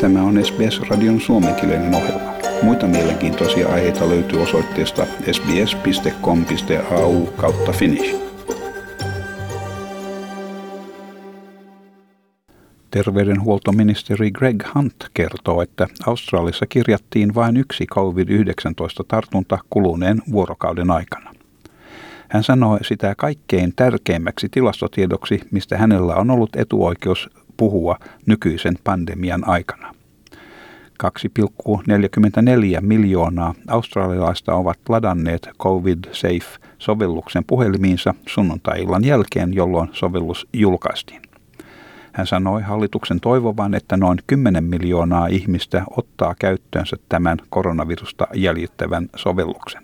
Tämä on SBS-radion suomenkielinen ohjelma. Muita mielenkiintoisia aiheita löytyy osoitteesta sbs.com.au kautta finnish. Terveydenhuoltoministeri Greg Hunt kertoo, että Australiassa kirjattiin vain yksi COVID-19-tartunta kuluneen vuorokauden aikana. Hän sanoi sitä kaikkein tärkeimmäksi tilastotiedoksi, mistä hänellä on ollut etuoikeus puhua nykyisen pandemian aikana. 2,44 miljoonaa australialaista ovat ladanneet COVID Safe-sovelluksen puhelimiinsa sunnuntai-illan jälkeen, jolloin sovellus julkaistiin. Hän sanoi hallituksen toivovan, että noin 10 miljoonaa ihmistä ottaa käyttöönsä tämän koronavirusta jäljittävän sovelluksen.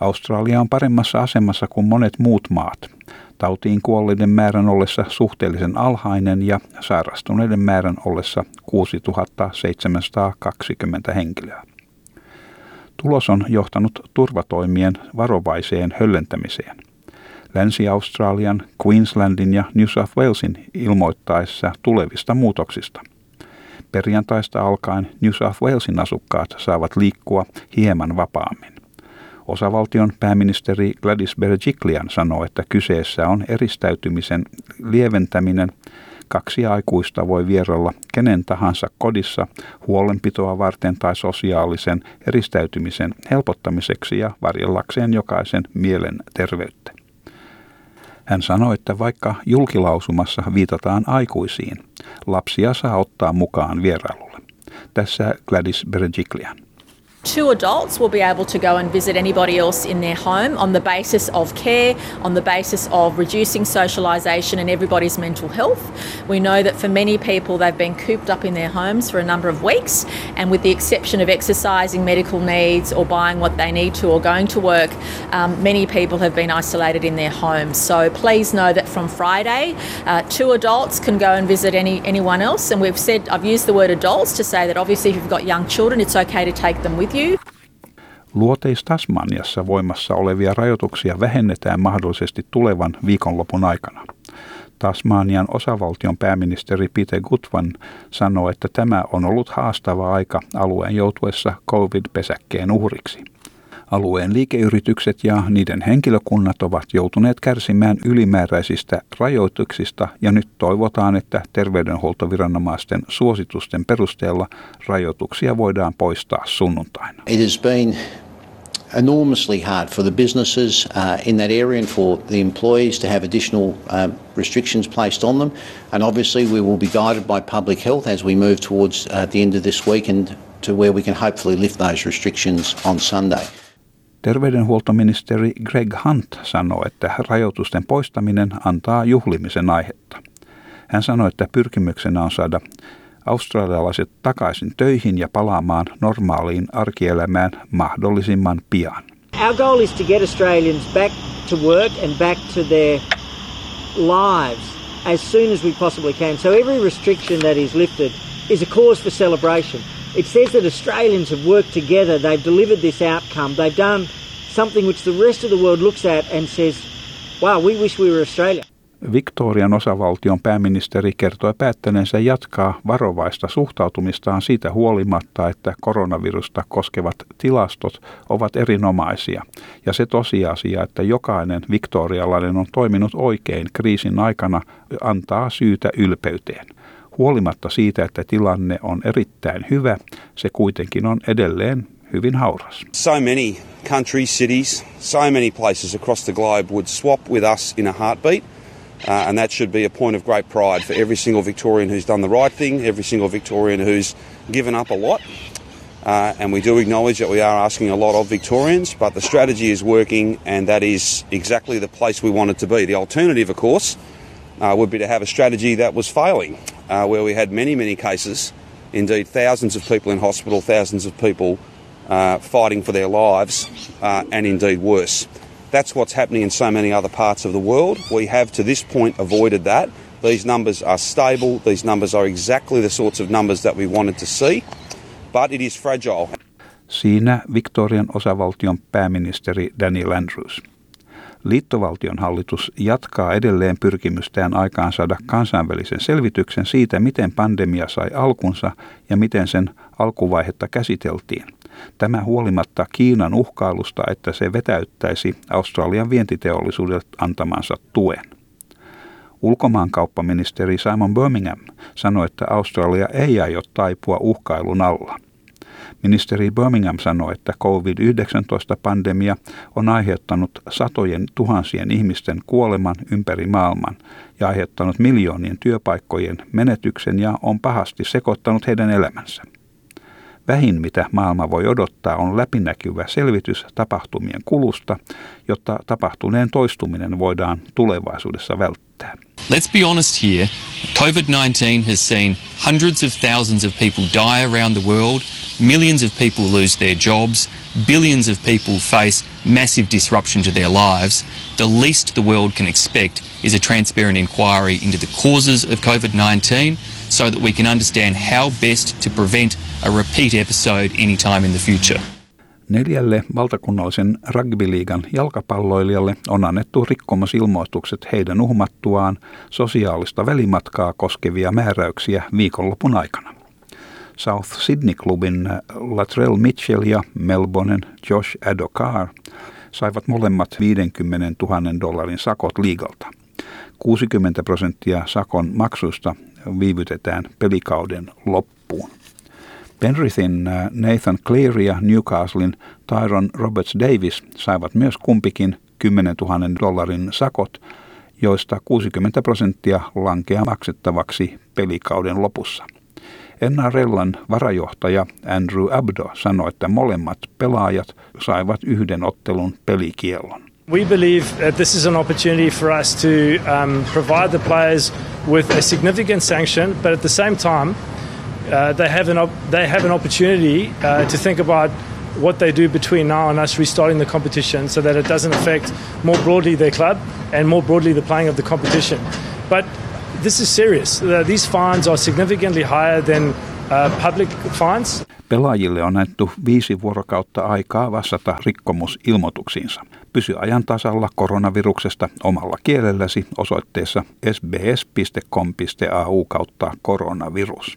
Australia on paremmassa asemassa kuin monet muut maat. Tautiin kuolleiden määrän ollessa suhteellisen alhainen ja sairastuneiden määrän ollessa 6720 henkilöä. Tulos on johtanut turvatoimien varovaiseen höllentämiseen. Länsi-Australian, Queenslandin ja New South Walesin ilmoittaessa tulevista muutoksista. Perjantaista alkaen New South Walesin asukkaat saavat liikkua hieman vapaammin. Osavaltion pääministeri Gladys Berejiklian sanoi, että kyseessä on eristäytymisen lieventäminen. Kaksi aikuista voi vierailla kenen tahansa kodissa huolenpitoa varten tai sosiaalisen eristäytymisen helpottamiseksi ja varjellakseen jokaisen mielen terveyttä. Hän sanoi, että vaikka julkilausumassa viitataan aikuisiin, lapsia saa ottaa mukaan vierailulle. Tässä Gladys Berejiklian. Two adults will be able to go and visit anybody else in their home on the basis of care, on the basis of reducing socialisation and everybody's mental health. We know that for many people, they've been cooped up in their homes for a number of weeks, and with the exception of exercising medical needs or buying what they need to or going to work, um, many people have been isolated in their homes. So please know that from Friday, uh, two adults can go and visit any anyone else, and we've said I've used the word adults to say that obviously if you've got young children, it's okay to take them with you. Luoteis Tasmaniassa voimassa olevia rajoituksia vähennetään mahdollisesti tulevan viikonlopun aikana. Tasmanian osavaltion pääministeri Peter Gutvan sanoi, että tämä on ollut haastava aika alueen joutuessa COVID-pesäkkeen uhriksi. Alueen liikeyritykset ja niiden henkilökunnat ovat joutuneet kärsimään ylimääräisistä rajoituksista ja nyt toivotaan, että terveydenhuoltoviranomaisten suositusten perusteella rajoituksia voidaan poistaa sunnuntaina. It has been enormously hard for the businesses uh, in that area and for the employees to have additional um, restrictions placed on them. And obviously, we will be guided by public health as we move towards uh, the end of this week and to where we can hopefully lift those restrictions on Sunday. Terveydenhuoltoministeri Greg Hunt sanoi, että rajoitusten poistaminen antaa juhlimisen aihetta. Hän sanoi, että pyrkimyksenä on saada australialaiset takaisin töihin ja palaamaan normaaliin arkielämään mahdollisimman pian. Our goal is to get Australians back to work and back to their lives as soon as we possibly can. So every restriction that is lifted is a cause for celebration. It says that Australians have worked together, they've delivered this outcome, they've done something which the rest of the world looks at and says, wow, we wish we were Australia. Victorian osavaltion pääministeri kertoi päättäneensä jatkaa varovaista suhtautumistaan siitä huolimatta, että koronavirusta koskevat tilastot ovat erinomaisia. Ja se tosiasia, että jokainen viktorialainen on toiminut oikein kriisin aikana, antaa syytä ylpeyteen. Huolimatta siitä, että tilanne on erittäin hyvä, se kuitenkin on edelleen hyvin hauras. So many countries, cities, so many places across the globe would swap with us in a heartbeat. Uh, and that should be a point of great pride for every single Victorian who's done the right thing, every single Victorian who's given up a lot. Uh, and we do acknowledge that we are asking a lot of Victorians, but the strategy is working, and that is exactly the place we want it to be. The alternative, of course, uh, would be to have a strategy that was failing, uh, where we had many, many cases, indeed thousands of people in hospital, thousands of people uh, fighting for their lives, uh, and indeed worse. That's what's happening in so many other parts of the world. We have to this point avoided that. These numbers are stable. These numbers are exactly the sorts of numbers that we wanted to see, but it is fragile. Siinä Victorian osavaltion pääministeri Daniel Andrews. Liittovaltion hallitus jatkaa edelleen pyrkimystään aikaan saada kansainvälisen selvityksen siitä, miten pandemia sai alkunsa ja miten sen alkuvaihetta käsiteltiin. Tämä huolimatta Kiinan uhkailusta, että se vetäyttäisi Australian vientiteollisuudet antamansa tuen. Ulkomaankauppaministeri Simon Birmingham sanoi, että Australia ei aio taipua uhkailun alla. Ministeri Birmingham sanoi, että COVID-19-pandemia on aiheuttanut satojen tuhansien ihmisten kuoleman ympäri maailman ja aiheuttanut miljoonien työpaikkojen menetyksen ja on pahasti sekoittanut heidän elämänsä. Vähin mitä maailma voi odottaa on läpinäkyvä selvitys tapahtumien kulusta, jotta tapahtuneen toistuminen voidaan tulevaisuudessa välttää. Let's be honest here. COVID 19 has seen hundreds of thousands of people die around the world, millions of people lose their jobs, billions of people face massive disruption to their lives. The least the world can expect is a transparent inquiry into the causes of COVID 19 so that we can understand how best to prevent a repeat episode anytime in the future. Neljälle valtakunnallisen rugbyliigan jalkapalloilijalle on annettu rikkomusilmoitukset heidän uhmattuaan sosiaalista välimatkaa koskevia määräyksiä viikonlopun aikana. South Sydney-klubin Latrell Mitchell ja Melbournen Josh Adokar saivat molemmat 50 000 dollarin sakot liigalta. 60 prosenttia sakon maksusta viivytetään pelikauden loppuun. Penrithin äh, Nathan Cleary ja Newcastlein Tyron Roberts Davis saivat myös kumpikin 10 000 dollarin sakot, joista 60 prosenttia lankea maksettavaksi pelikauden lopussa. NRLn varajohtaja Andrew Abdo sanoi, että molemmat pelaajat saivat yhden ottelun pelikiellon. We believe that this is an opportunity for us to um, provide the players with a significant sanction, but at the same time, uh, they have an op- they have an opportunity uh, to think about what they do between now and us restarting the competition, so that it doesn't affect more broadly their club and more broadly the playing of the competition. But this is serious. Uh, these fines are significantly higher than uh, public fines. Pelaajille on annettu viisi vuorokautta aikaa vastata rikkomusilmoituksiinsa. Pysy ajan tasalla koronaviruksesta omalla kielelläsi osoitteessa sbs.com.au kautta koronavirus.